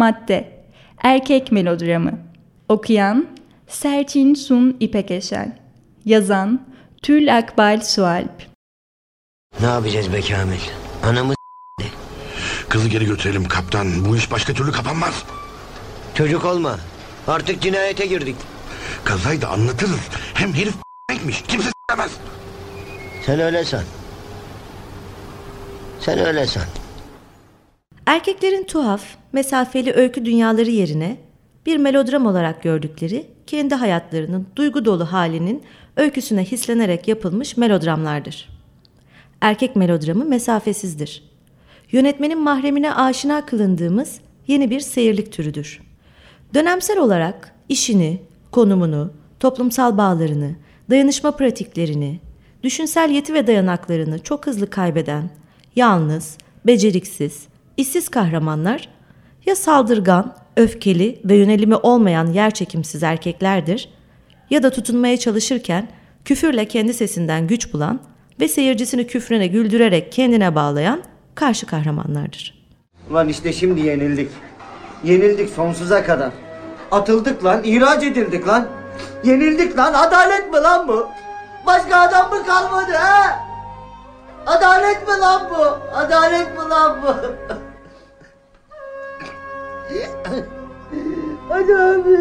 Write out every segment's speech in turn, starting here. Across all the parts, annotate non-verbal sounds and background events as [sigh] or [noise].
Madde Erkek Melodramı Okuyan Serçin Sun İpekeşen Yazan Tül Akbal Sualp Ne yapacağız be Kamil? Anamı Kızı geri götürelim kaptan. Bu iş başka türlü kapanmaz. çocuk olma. Artık cinayete girdik. Kazayı da anlatırız. Hem herif ekmiş. Kimse s**emez. Sen öyle san. Sen öyle san. Erkeklerin tuhaf, mesafeli öykü dünyaları yerine bir melodram olarak gördükleri kendi hayatlarının duygu dolu halinin öyküsüne hislenerek yapılmış melodramlardır. Erkek melodramı mesafesizdir. Yönetmenin mahremine aşina kılındığımız yeni bir seyirlik türüdür. Dönemsel olarak işini, konumunu, toplumsal bağlarını, dayanışma pratiklerini, düşünsel yeti ve dayanaklarını çok hızlı kaybeden, yalnız, beceriksiz, işsiz kahramanlar ya saldırgan, öfkeli ve yönelimi olmayan yerçekimsiz erkeklerdir ya da tutunmaya çalışırken küfürle kendi sesinden güç bulan ve seyircisini küfrüne güldürerek kendine bağlayan karşı kahramanlardır. Lan işte şimdi yenildik. Yenildik sonsuza kadar. Atıldık lan, ihraç edildik lan. Yenildik lan, adalet mi lan bu? Başka adam mı kalmadı ha? Adalet mi lan bu? Adalet mi lan bu? [laughs] Hadi abi,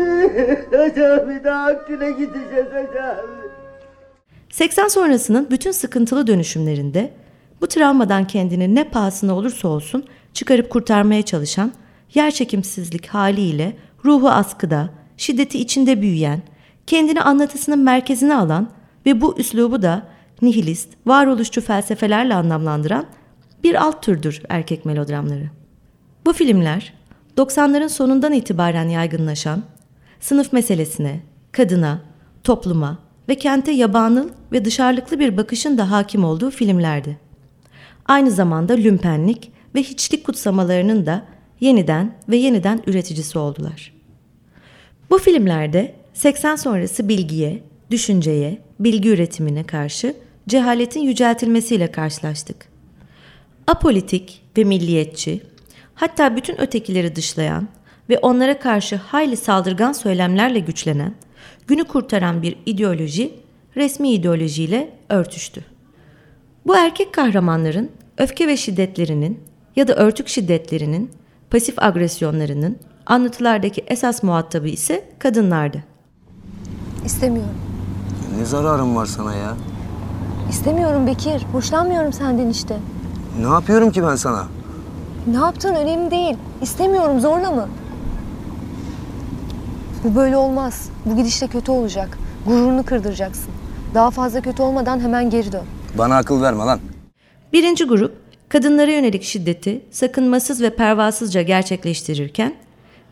hadi abi daha Akgün'e gideceğiz hadi abi. 80 sonrasının bütün sıkıntılı dönüşümlerinde bu travmadan kendini ne pahasına olursa olsun çıkarıp kurtarmaya çalışan, yerçekimsizlik haliyle ruhu askıda, şiddeti içinde büyüyen, kendini anlatısının merkezine alan ve bu üslubu da nihilist, varoluşçu felsefelerle anlamlandıran bir alt türdür erkek melodramları. Bu filmler 90'ların sonundan itibaren yaygınlaşan, sınıf meselesine, kadına, topluma ve kente yabanıl ve dışarılıklı bir bakışın da hakim olduğu filmlerdi. Aynı zamanda lümpenlik ve hiçlik kutsamalarının da yeniden ve yeniden üreticisi oldular. Bu filmlerde 80 sonrası bilgiye, düşünceye, bilgi üretimine karşı cehaletin yüceltilmesiyle karşılaştık. Apolitik ve milliyetçi, hatta bütün ötekileri dışlayan ve onlara karşı hayli saldırgan söylemlerle güçlenen, günü kurtaran bir ideoloji resmi ideolojiyle örtüştü. Bu erkek kahramanların öfke ve şiddetlerinin ya da örtük şiddetlerinin, pasif agresyonlarının anlatılardaki esas muhatabı ise kadınlardı. İstemiyorum. Ne zararım var sana ya? İstemiyorum Bekir. Hoşlanmıyorum senden işte. Ne yapıyorum ki ben sana? Ne yaptığın önemli değil. İstemiyorum zorla mı? Bu böyle olmaz. Bu gidişle kötü olacak. Gururunu kırdıracaksın. Daha fazla kötü olmadan hemen geri dön. Bana akıl verme lan. Birinci grup kadınlara yönelik şiddeti sakınmasız ve pervasızca gerçekleştirirken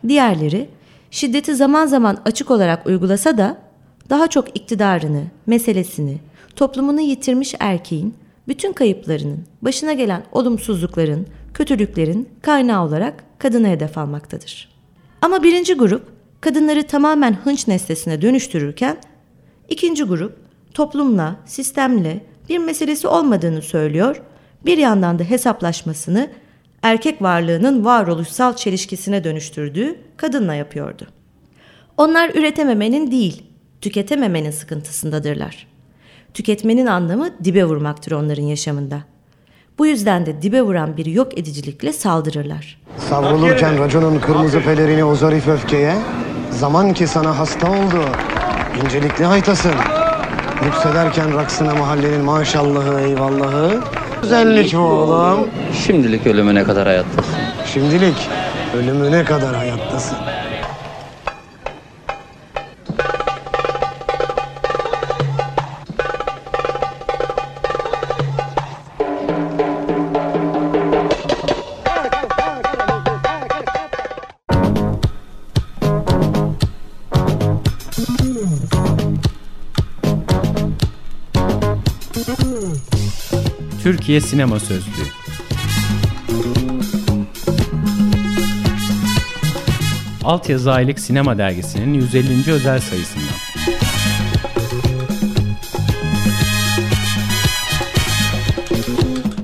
diğerleri şiddeti zaman zaman açık olarak uygulasa da daha çok iktidarını, meselesini, toplumunu yitirmiş erkeğin bütün kayıplarının, başına gelen olumsuzlukların, kötülüklerin kaynağı olarak kadına hedef almaktadır. Ama birinci grup kadınları tamamen hınç nesnesine dönüştürürken ikinci grup toplumla, sistemle bir meselesi olmadığını söylüyor, bir yandan da hesaplaşmasını erkek varlığının varoluşsal çelişkisine dönüştürdüğü kadınla yapıyordu. Onlar üretememenin değil, tüketememenin sıkıntısındadırlar. Tüketmenin anlamı dibe vurmaktır onların yaşamında. Bu yüzden de dibe vuran bir yok edicilikle saldırırlar. Savrulurken raconun kırmızı pelerini o zarif öfkeye, zaman ki sana hasta oldu, incelikli haytasın. Yüksederken raksına mahallenin maşallahı eyvallahı, güzellik bu oğlum. Şimdilik ölümüne kadar hayattasın. Şimdilik ölümüne kadar hayattasın. Türkiye Sinema Sözlüğü Altyazı Aylık Sinema Dergisi'nin 150. özel sayısından.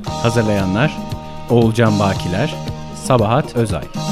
Hazırlayanlar Oğulcan Bakiler, Sabahat Özay.